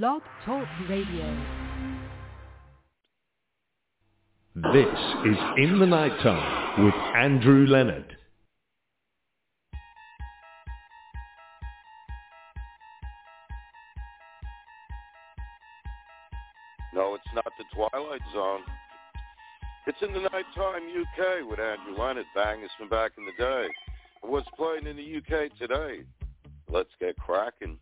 Blog Talk Radio. This is In the Nighttime with Andrew Leonard. No, it's not the Twilight Zone. It's in the nighttime UK with Andrew Leonard. Bangers from back in the day. What's playing in the UK today? Let's get cracking.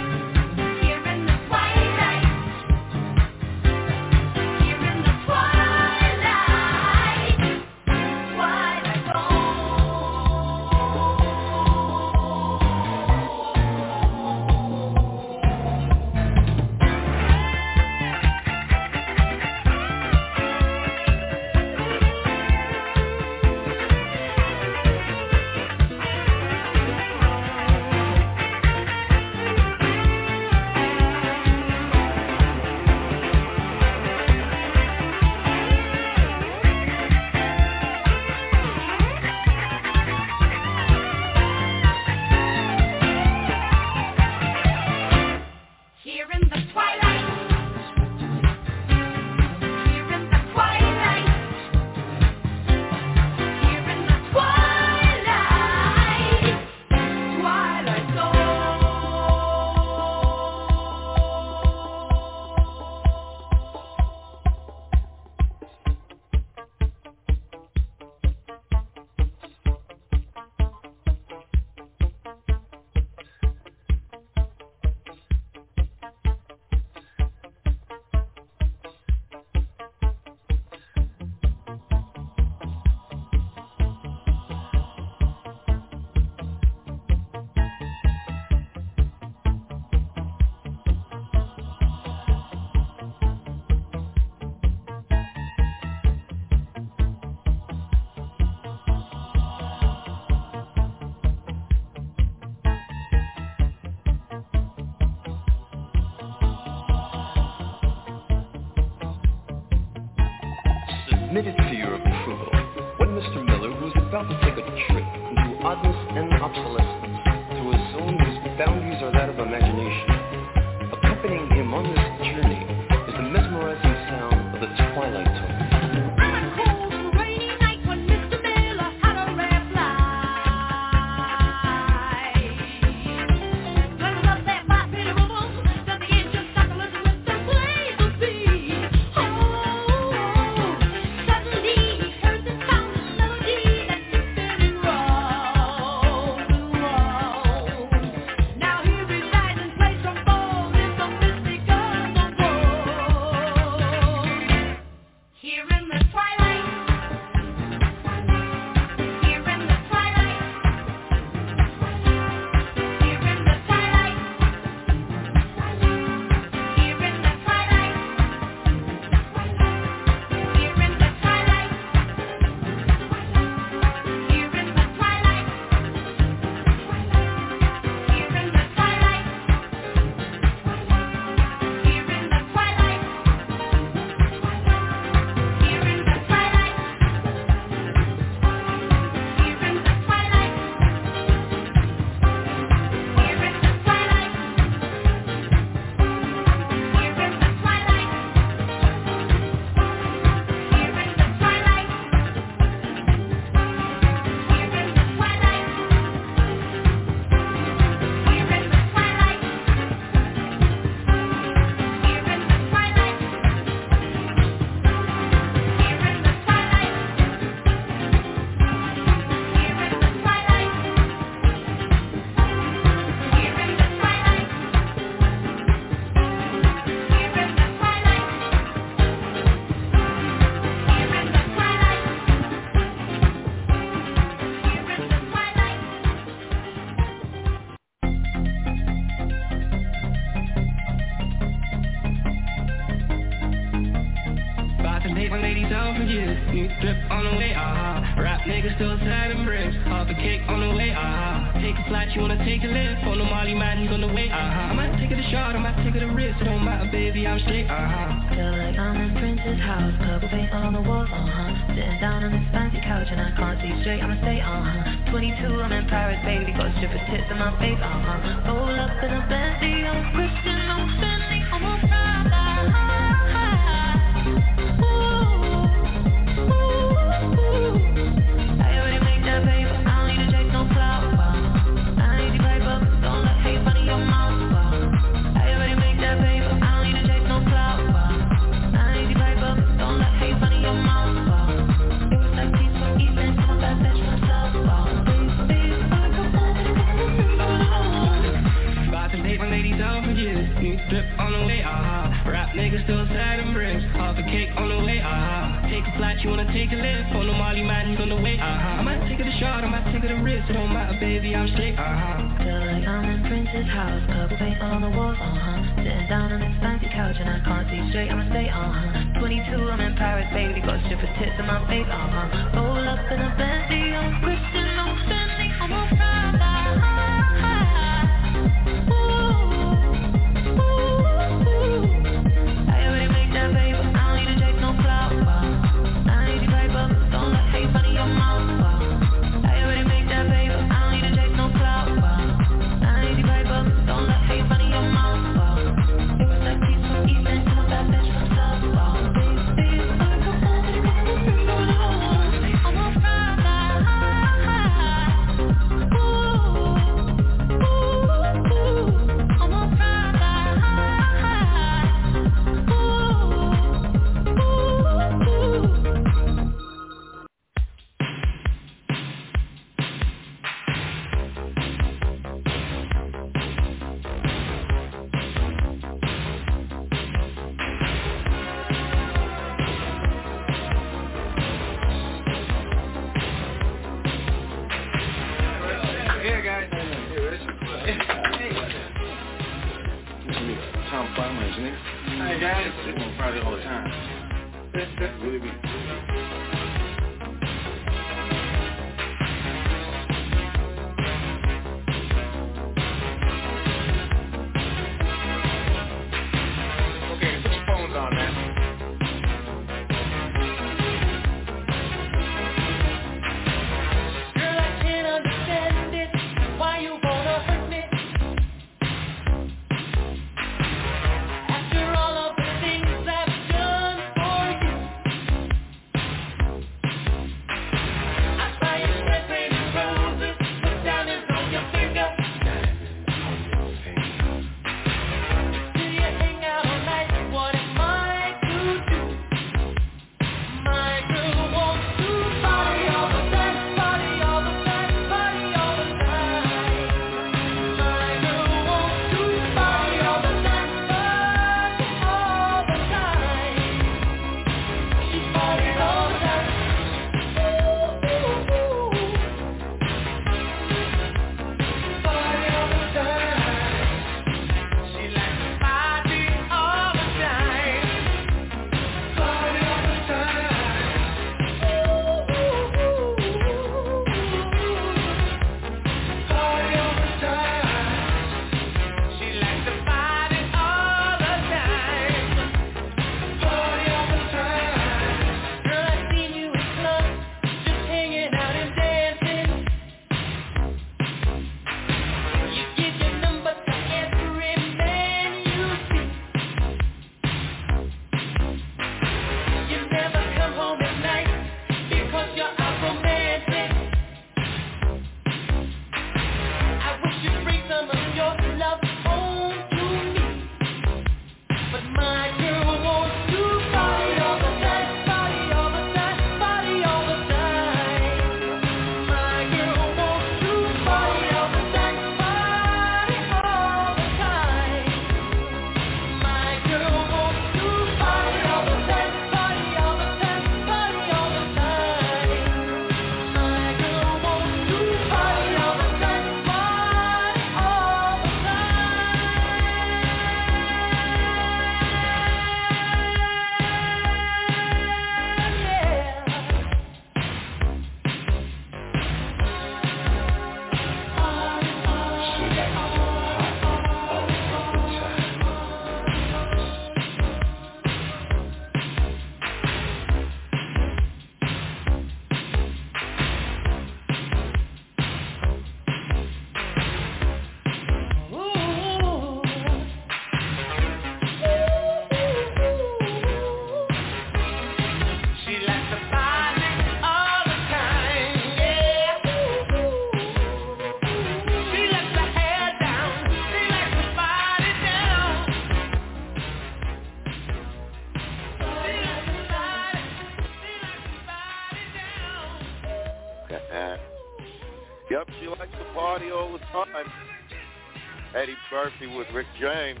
James.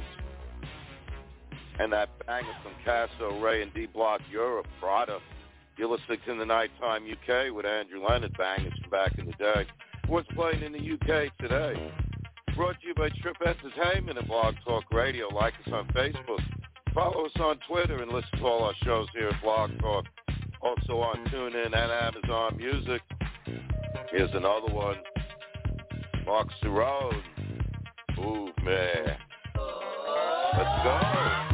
And that bang banger from Casso Raye and D Block Europe, Prada. You're listening to the Nighttime UK with Andrew Leonard, bangers from back in the day. What's playing in the UK today? Brought to you by Trip Entertainment and Blog Talk Radio. Like us on Facebook. Follow us on Twitter and listen to all our shows here at Blog Talk. Also on TuneIn and Amazon Music. Here's another one. Mark Cerrone. Move, man. Let's go.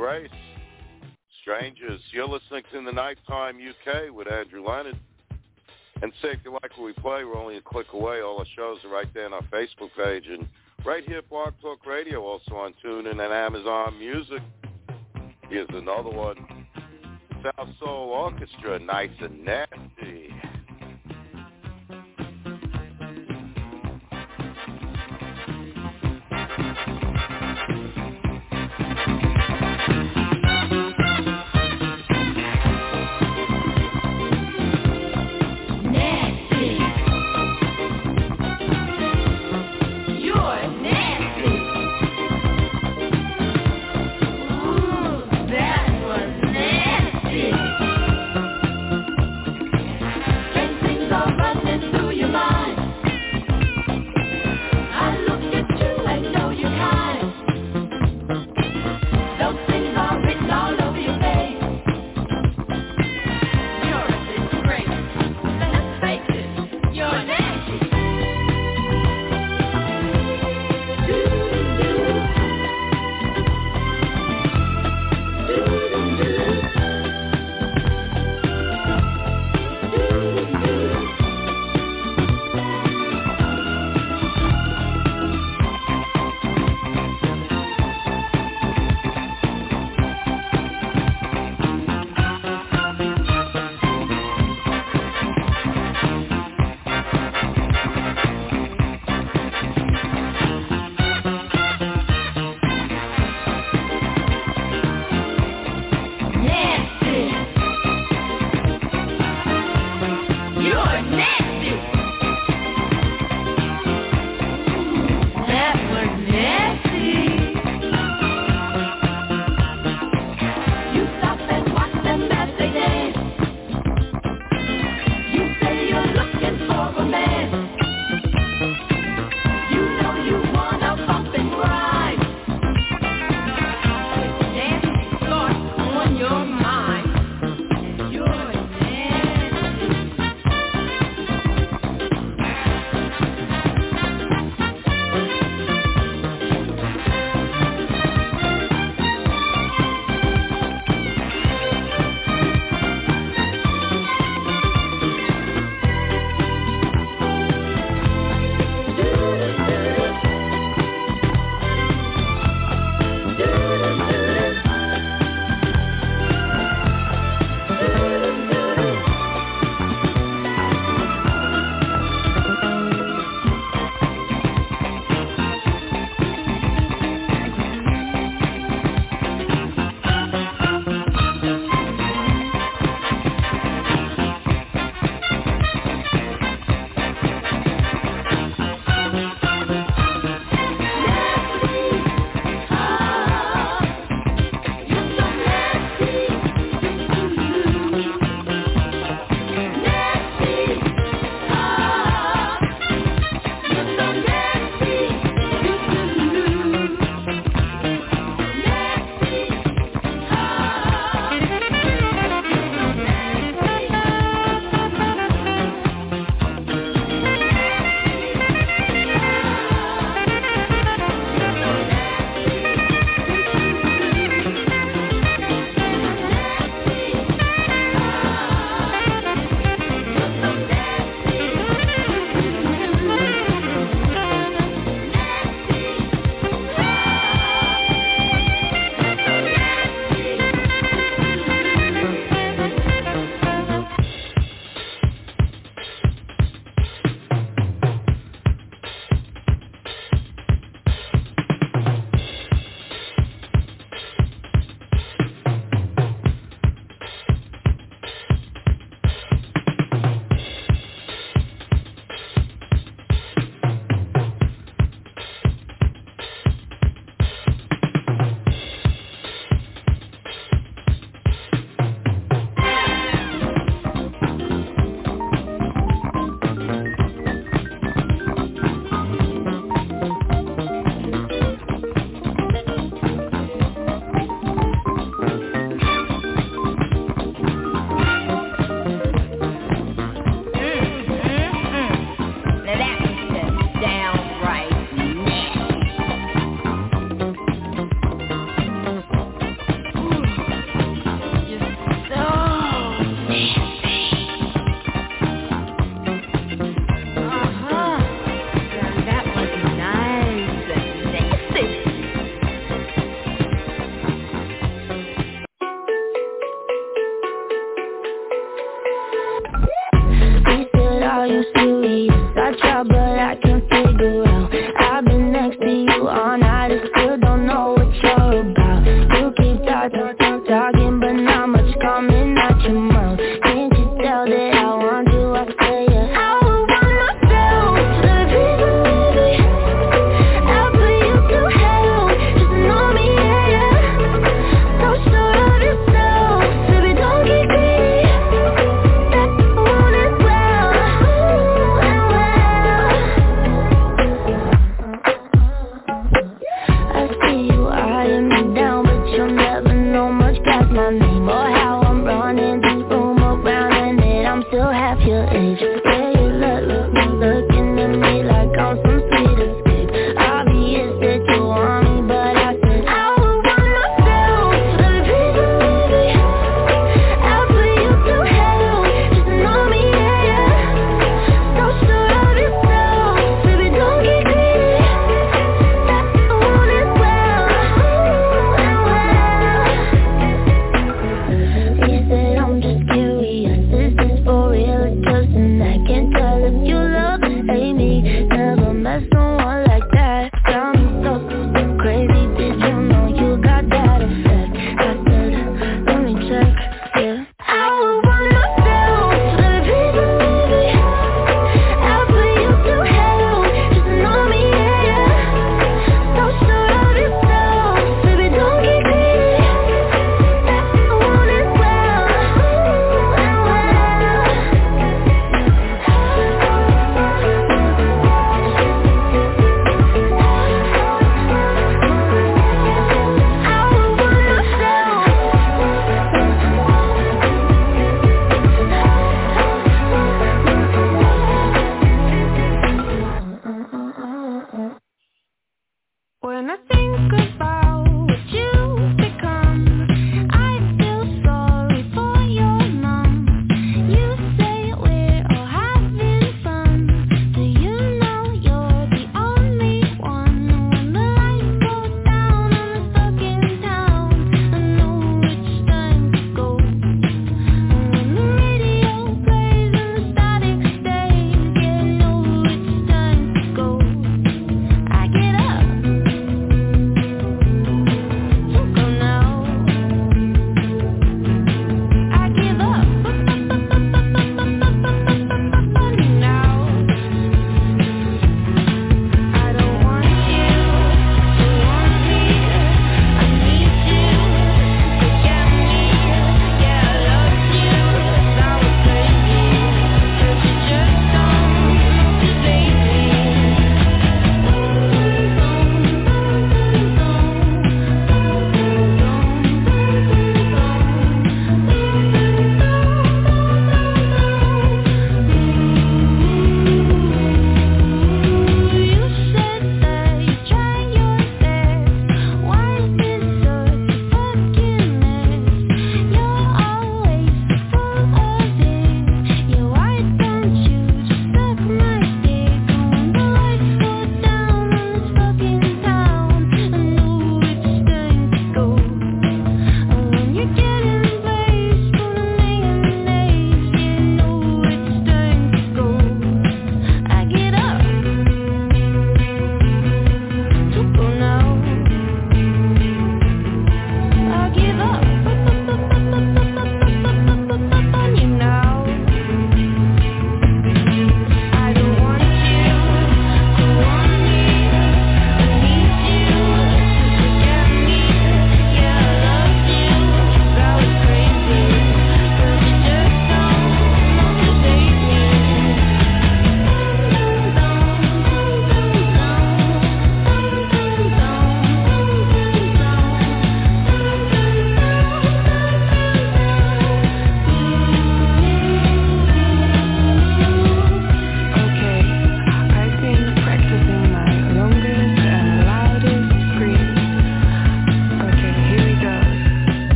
Grace. Strangers, you're listening to The Nighttime UK with Andrew Leonard. And say if you like what we play, we're only a click away. All our shows are right there on our Facebook page. And right here at Blog Talk Radio, also on TuneIn and Amazon Music. Here's another one. South Soul Orchestra, Nice and. Nasty.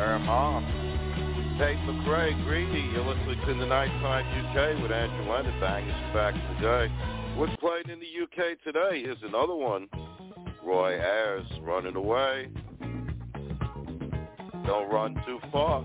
Erhan, Tate McRae, Greedy. You're listening to the Nighttime UK with Andrew Lendertang. It's back today. What's playing in the UK today? Here's another one. Roy Ayers, Running Away. Don't run too far.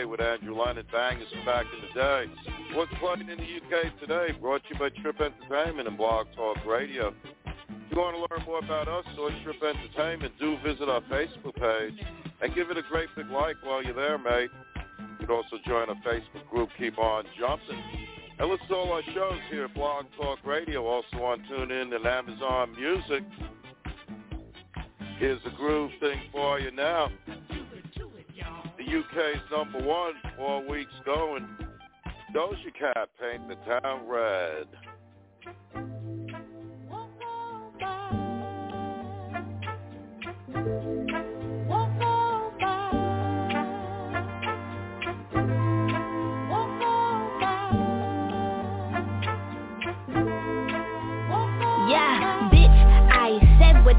UK with Andrew Leonard Bangers from back in the day. What's playing in the UK today? Brought to you by Trip Entertainment and Blog Talk Radio. If you want to learn more about us or Trip Entertainment, do visit our Facebook page and give it a great big like while you're there, mate. You can also join our Facebook group, Keep On Jumping. And listen to all our shows here at Blog Talk Radio, also on TuneIn and Amazon Music. Here's a groove thing for you now. The UK's number one, four weeks going. Doja Cat, Paint the Town Red.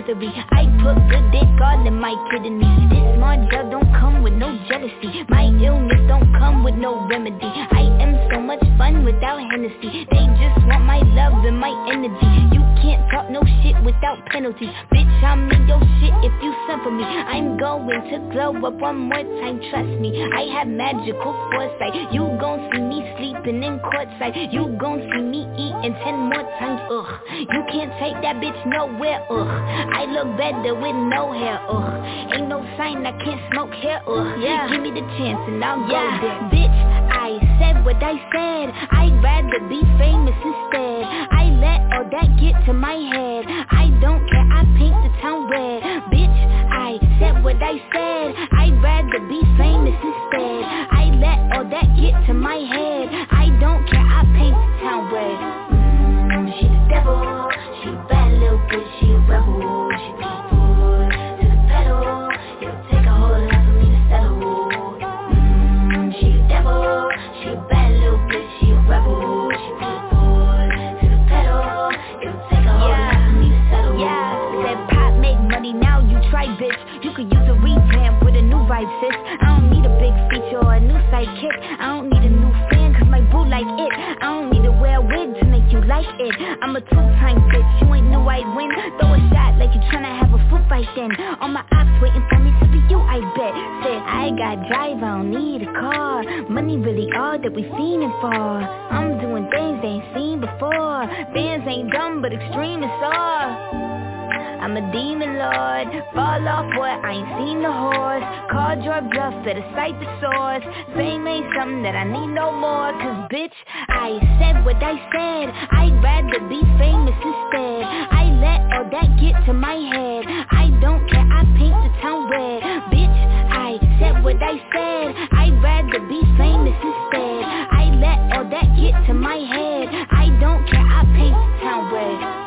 Misery. I put good dick all in my kidneys. This smart drug don't come with no jealousy. My illness don't come with no remedy. I am so much fun without Hennessy. They just want my love and my energy. You can't talk no shit without penalties. Bitch, I'm in your shit if you send for me. I'm going to glow up one more time, trust me. I have magical foresight. You gon' see me sleeping in courtside. You gon' see me eating ten more times, ugh. You can't take that bitch nowhere, ugh. I look better with no hair, ugh. Ain't no sign I can't smoke hair, ugh. Yeah. Give me the chance and I'll go there. Bitch, I said what I said. I'd rather be famous instead. I let all that get to my head. I don't care, I paint the town red. Bitch, I said what I said. I'd rather be famous instead. I let all that get to my head. I don't care, I paint the town red. Mm, she the devil, you bitch. You could use a revamp with a new vibe, sis. I don't need a big feature or a new sidekick. I don't need a new fan, cause my boo like it. I don't need to wear a wig to make you like it. I'm a two-time bitch, you ain't know I'd win. Throw a shot like you tryna have a foot fight then. All my ops waiting for me to be you, I bet. Said I got drive, I don't need a car. Money really all that we fiending for. I'm doing things they ain't seen before. Bands ain't dumb, but extreme is all. I'm a demon lord. Fall off what, I ain't seen the horse. Called your bluff, better cite the source. Fame ain't something that I need no more. Cause bitch, I said what I said. I'd rather be famous instead. I let all that get to my head. I don't care, I paint the town red. Bitch, I said what I said. I'd rather be famous instead. I let all that get to my head. I don't care, I paint the town red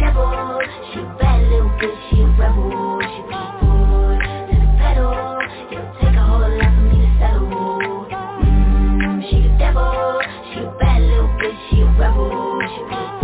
devil, she a bad little bitch, she a rebel. She to the pedal. It'll take a whole lot for me to settle. Mm, she devil, she a bad little bitch, she a rebel. She put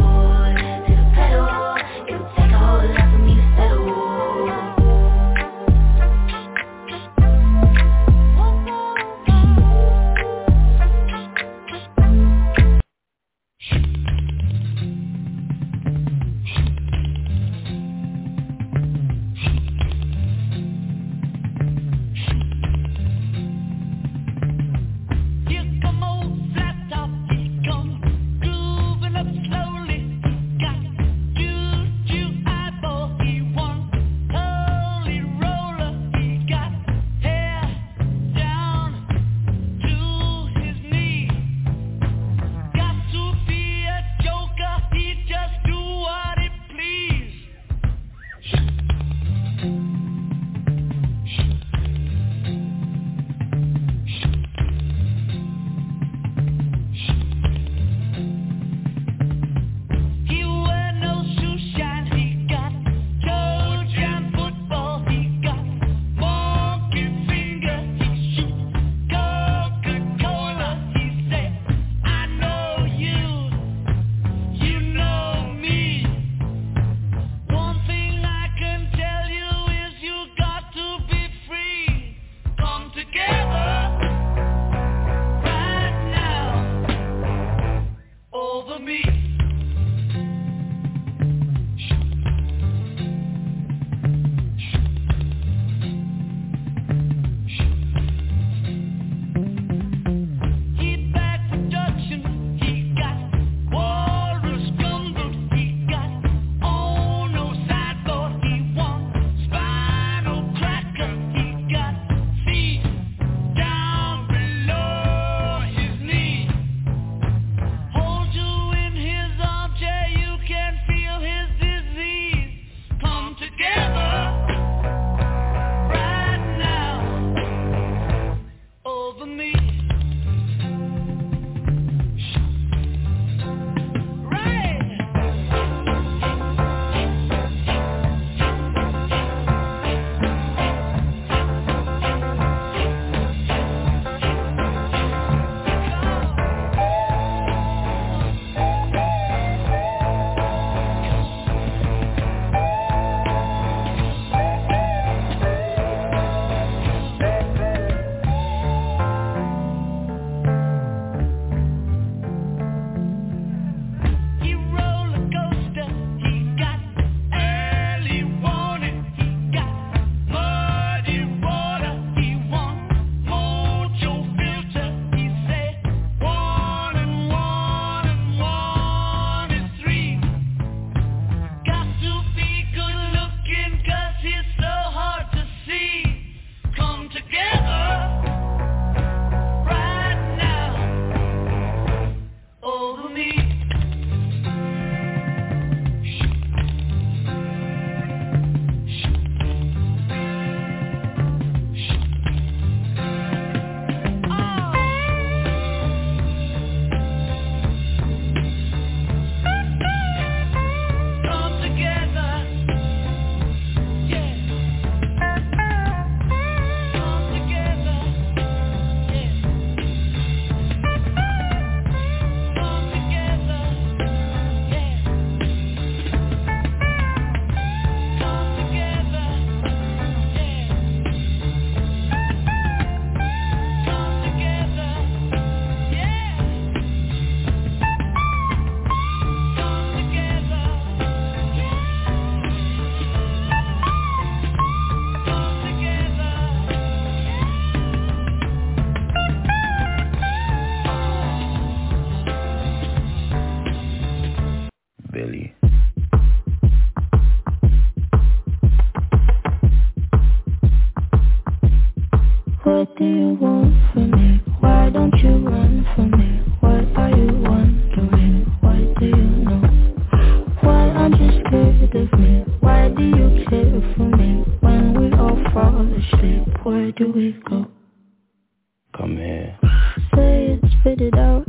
spit it out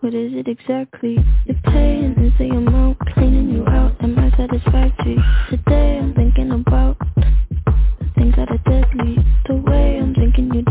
What is it exactly you're paying? Is the amount cleaning you out? Am I satisfactory? Today I'm thinking about the things that are deadly The way I'm thinking you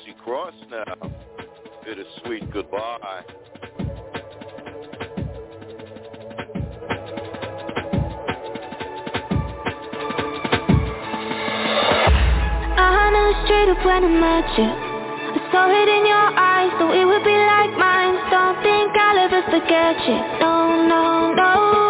Issey Cross now. Bittersweet goodbye. straight up when I met you I saw it in your eyes, though it would be like mine Don't think I'll ever forget you No, no, no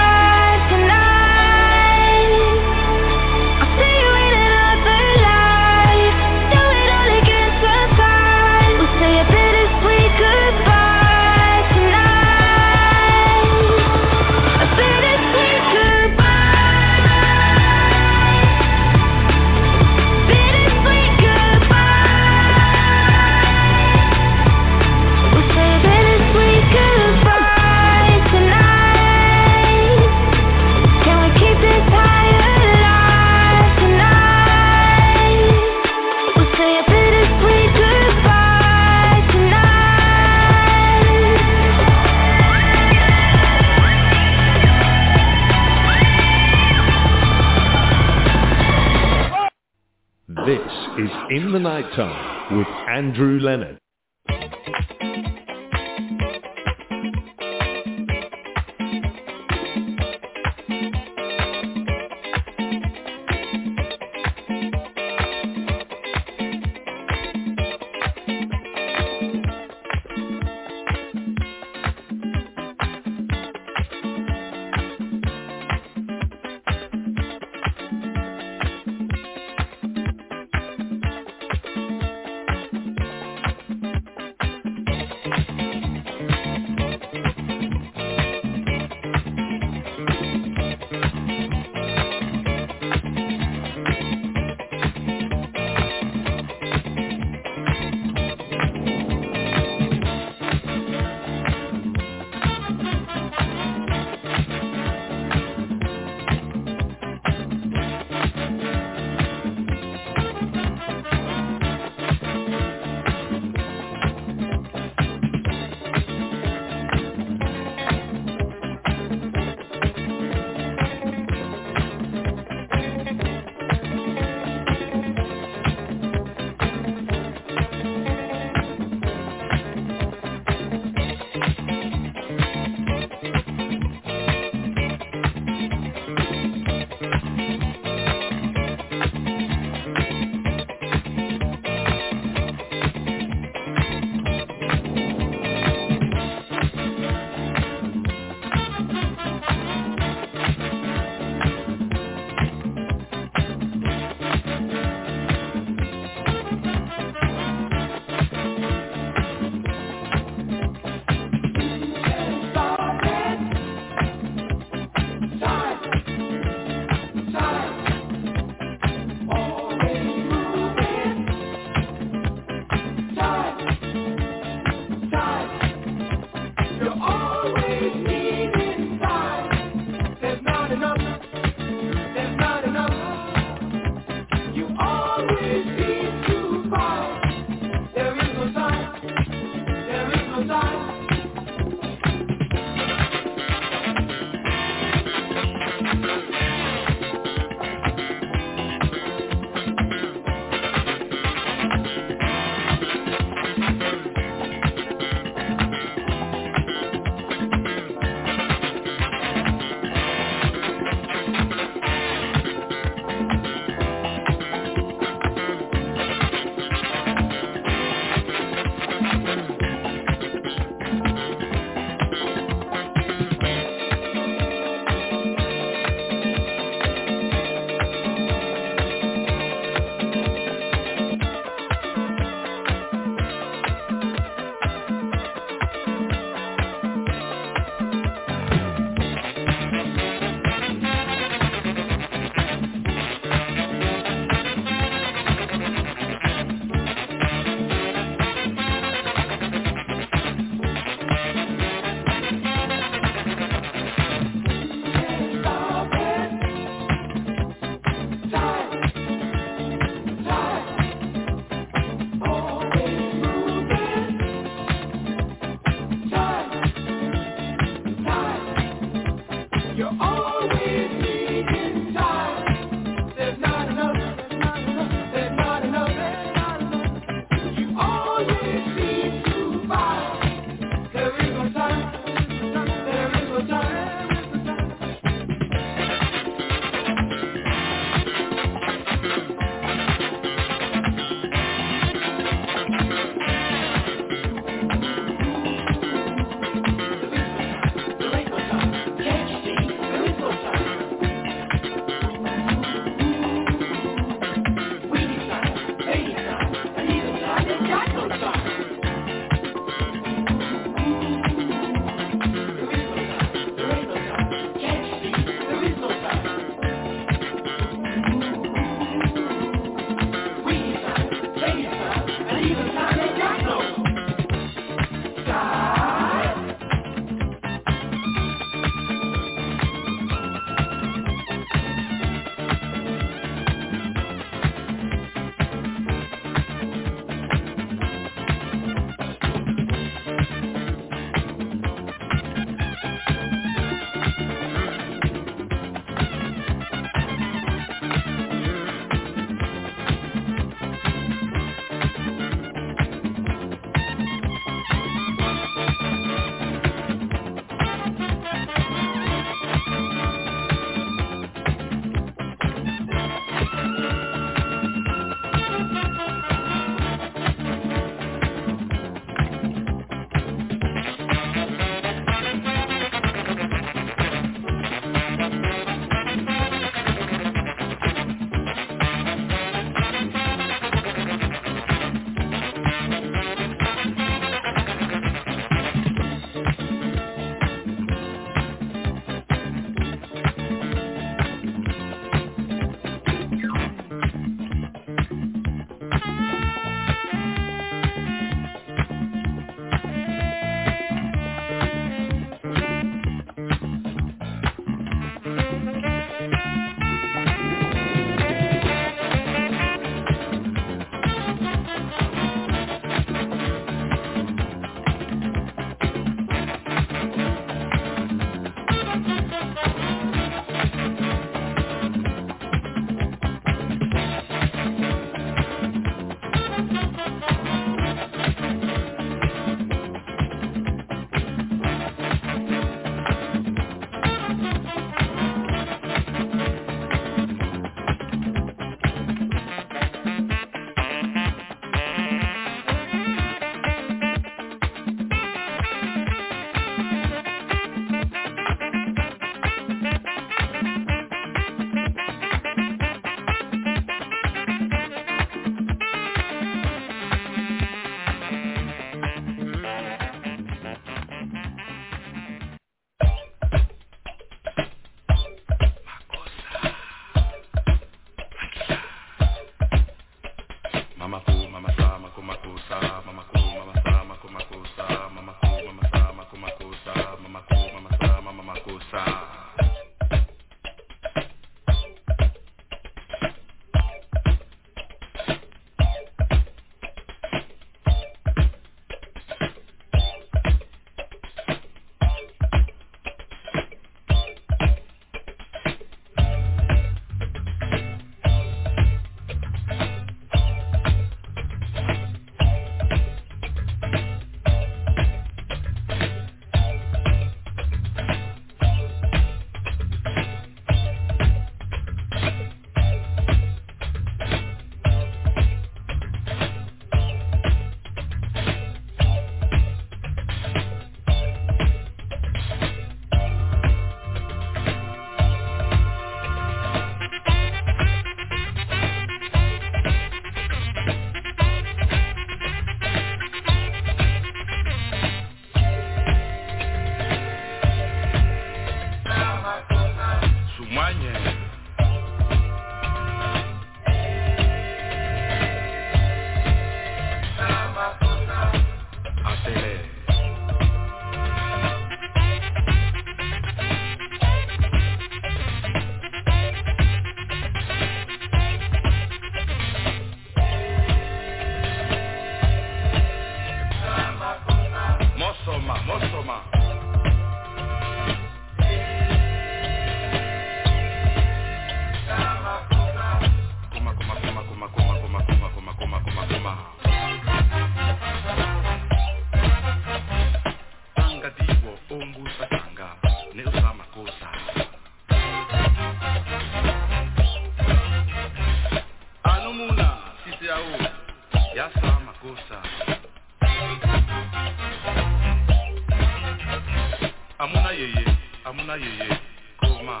amuna yeye koma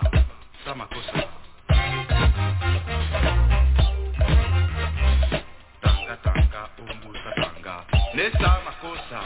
sa makosa tanga tanga umbusa tanga. Nesa makosa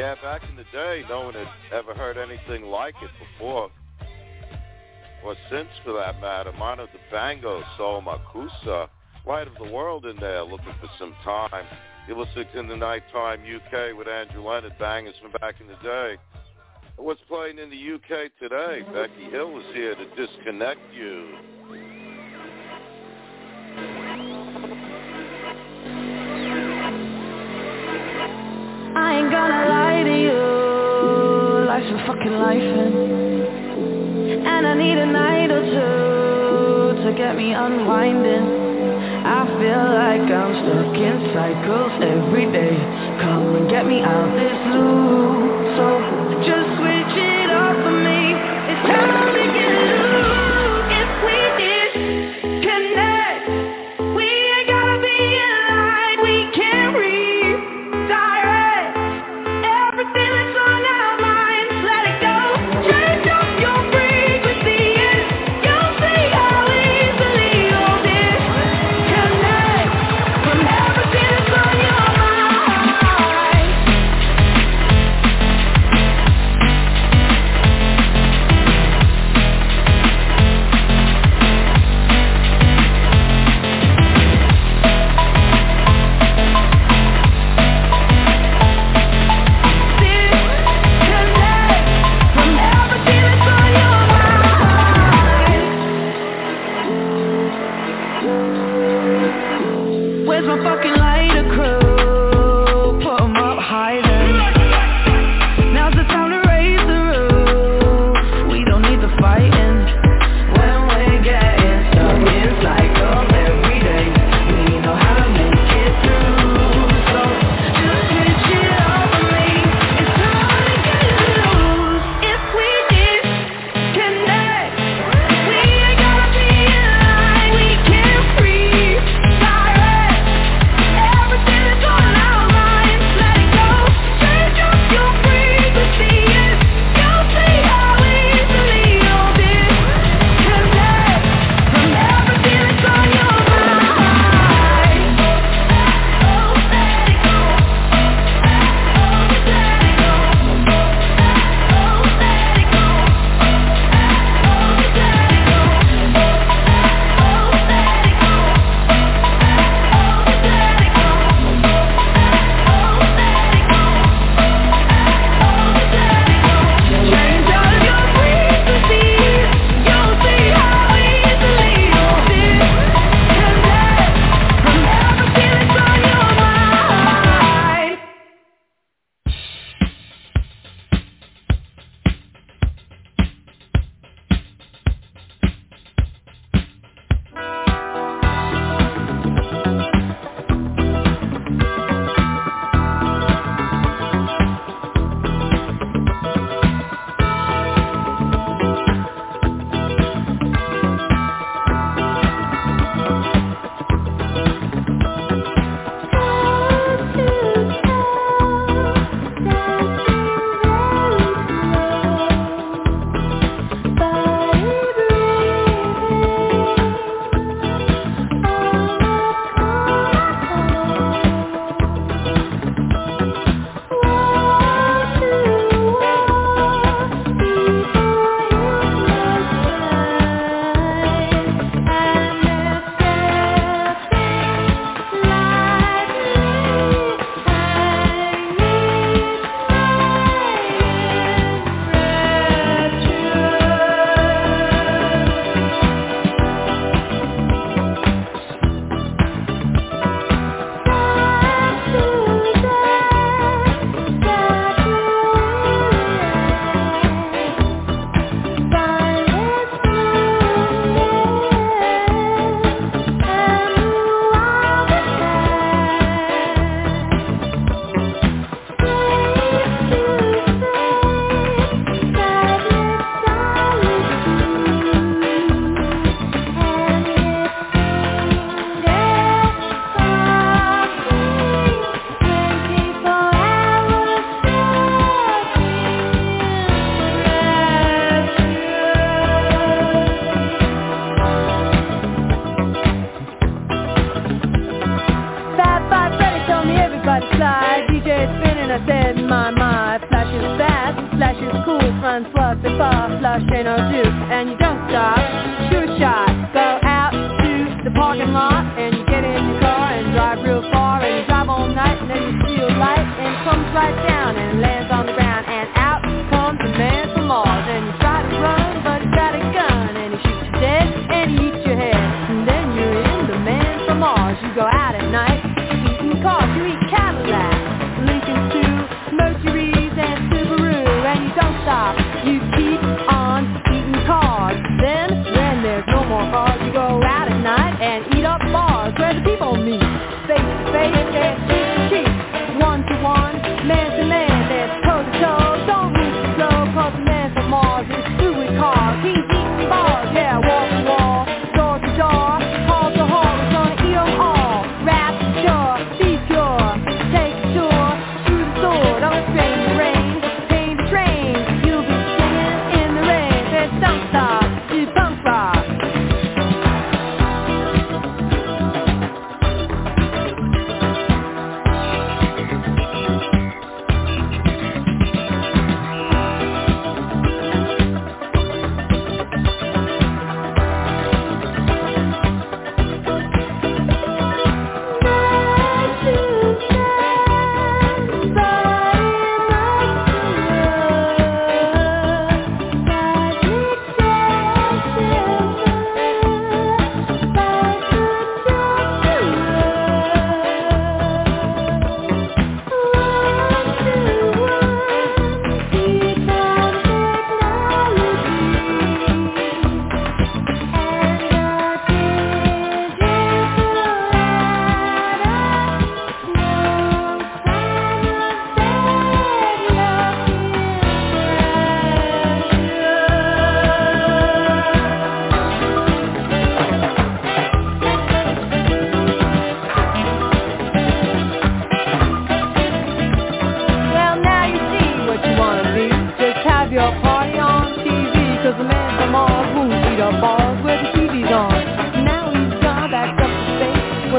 Yeah, back in the day, no one had ever heard anything like it before. Or since, for that matter. Mono de Bango, Soul Makossa, Light of the World in there, looking for some time. You're listening to the Nighttime UK with Andrew Leonard, bangers from back in the day. What's playing in the UK today? Becky Hill is here to disconnect you. I ain't gonna you. Life's fucking life and, and I need a night or two to get me unwinding. I feel like I'm stuck in cycles every day. Come and get me out this loop. So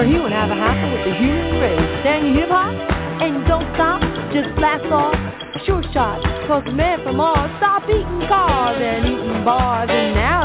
where he won't have a hassle with the human race. You hip hop and don't stop, just blast off. Sure shot, cause the man from Mars stopped eating cars and eating bars and now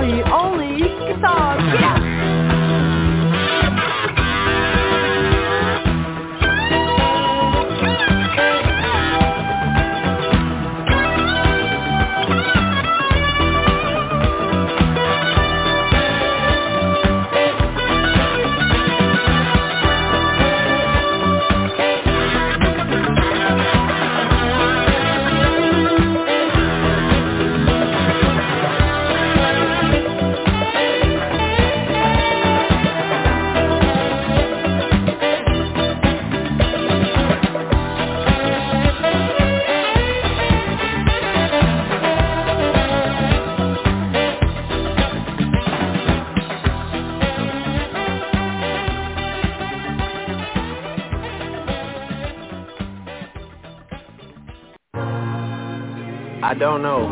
don't know.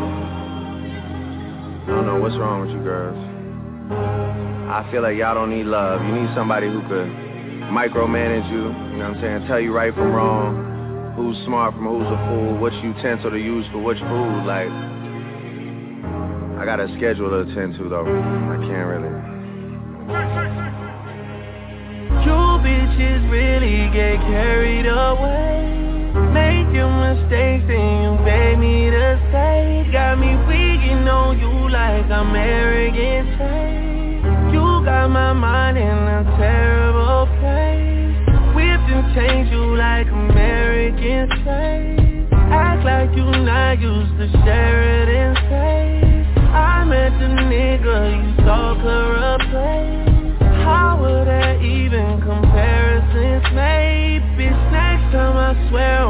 I don't know what's wrong with you girls. I feel like y'all don't need love. You need somebody who could micromanage you, you know what I'm saying? Tell you right from wrong, who's smart from who's a fool, which utensil to use for which food. Like, I got a schedule to attend to though. I can't really. You bitches really get carried away. Your mistakes and you beg me to stay. Got me weaking on you like I'm. You got my mind in a terrible place. Whipped and changed you like American slaves. Act like you not used to Sheridan State. I met the nigga you saw her replace. How would that even comparisons made? Bitch, next time I swear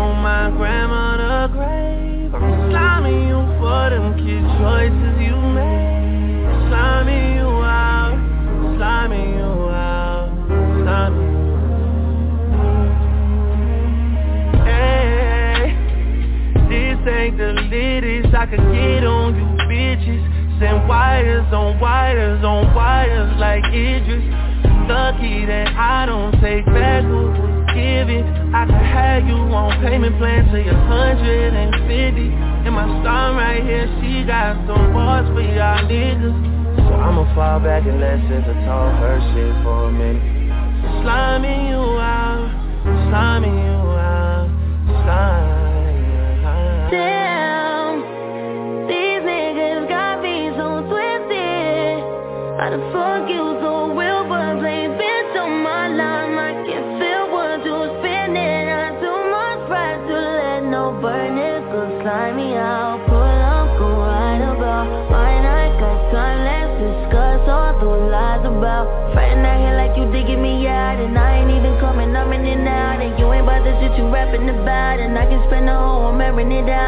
sliming you for them kid choices you made. Sliming you out, sliming you out, sliming you Hey, this ain't the latest I could get on you bitches. Send wires on wires on wires like Idris. Lucky that I don't take back what was given I could have you on payment plan till you're 150 And my star right here, she got some bars for y'all niggas. So I'ma fall back and let Sister talk her shit for a minute. Sliming you out, sliming you out, sliming Damn, these niggas got me so twisted. How the fuck you so about. Frightened out here like you digging me out, and I ain't even coming, I'm in and out, and you ain't about the shit you rapping about, and I can spend the whole I'm it down.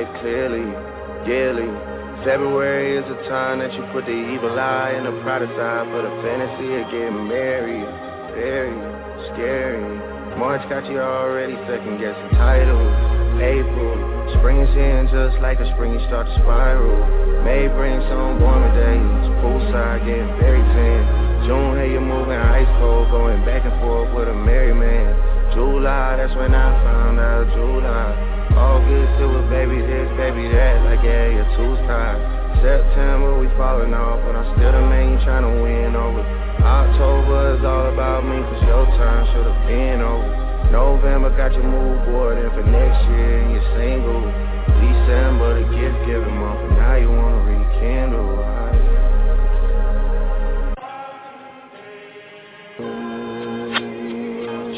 Life clearly, yearly. February is the time that you put the evil eye and the pride aside for the fantasy of getting married. Very scary. March got you already second guessing titles. April, spring is in just like a spring, you start to spiral. May brings some warmer days. Poolside getting very tan. June, hey, you're moving ice cold, going back and forth with a merry man. July, that's when I found out July. August, it was baby this, baby that, like yeah, you're too tired. September, we falling off, but I'm still the man you tryna win over. October is all about me, cause your time should've been over. November got your move board in for next year and you're single. December, the gift giving month, and now you wanna rekindle.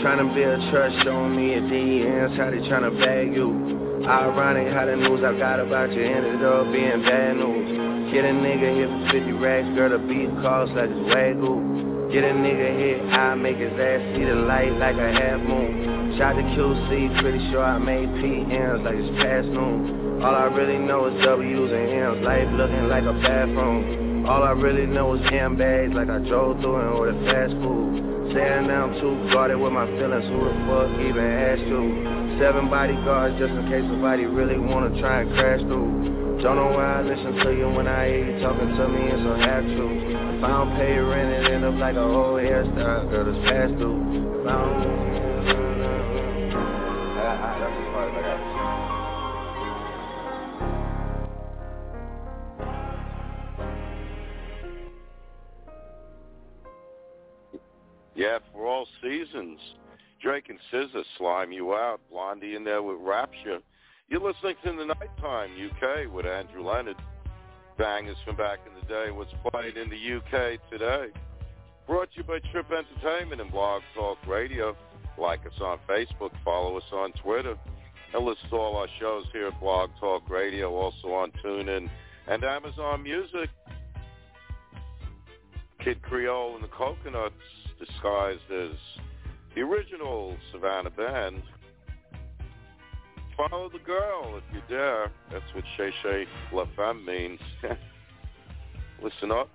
Tryna build trust, showing me your DMs, how they tryna bag you. Ironic how the news I got about you ended up being bad news. Get a nigga hit for 50 racks, girl, the beat cost like it's wagyu. Get a nigga hit, I make his ass see the light like a half moon. Shot the QC, pretty sure I made PMs like it's past noon. All I really know is W's and M's, life looking like a bathroom. All I really know is M bags like I drove through and ordered fast food. Saying now I'm too guarded with my feelings, who the fuck even asked you? Seven bodyguards just in case somebody really wanna try and crash through. Don't know why I listen to you when I hear you talking to me, it's so half true. If I don't pay rent, it end up like a whole hairstyle, girl, it's past due. If I don't... Yeah, for all seasons. Drake and SZA slime you out. Blondie in there with Rapture. You're listening to The Nighttime UK with Andrew Leonard. Bangers from back in the day. What's played in the UK today? Brought to you by Trip Entertainment and Blog Talk Radio. Like us on Facebook. Follow us on Twitter. And listen to all our shows here at Blog Talk Radio. Also on TuneIn and Amazon Music. Kid Creole and the Coconuts disguised as the original Savannah Band. Follow the girl if you dare. That's what Shay Shay La Femme means. Listen up.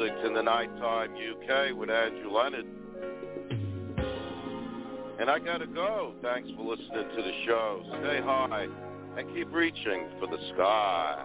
in the nighttime UK with Andrew Leonard. And I gotta go. Thanks for listening to the show. Stay high and keep reaching for the sky.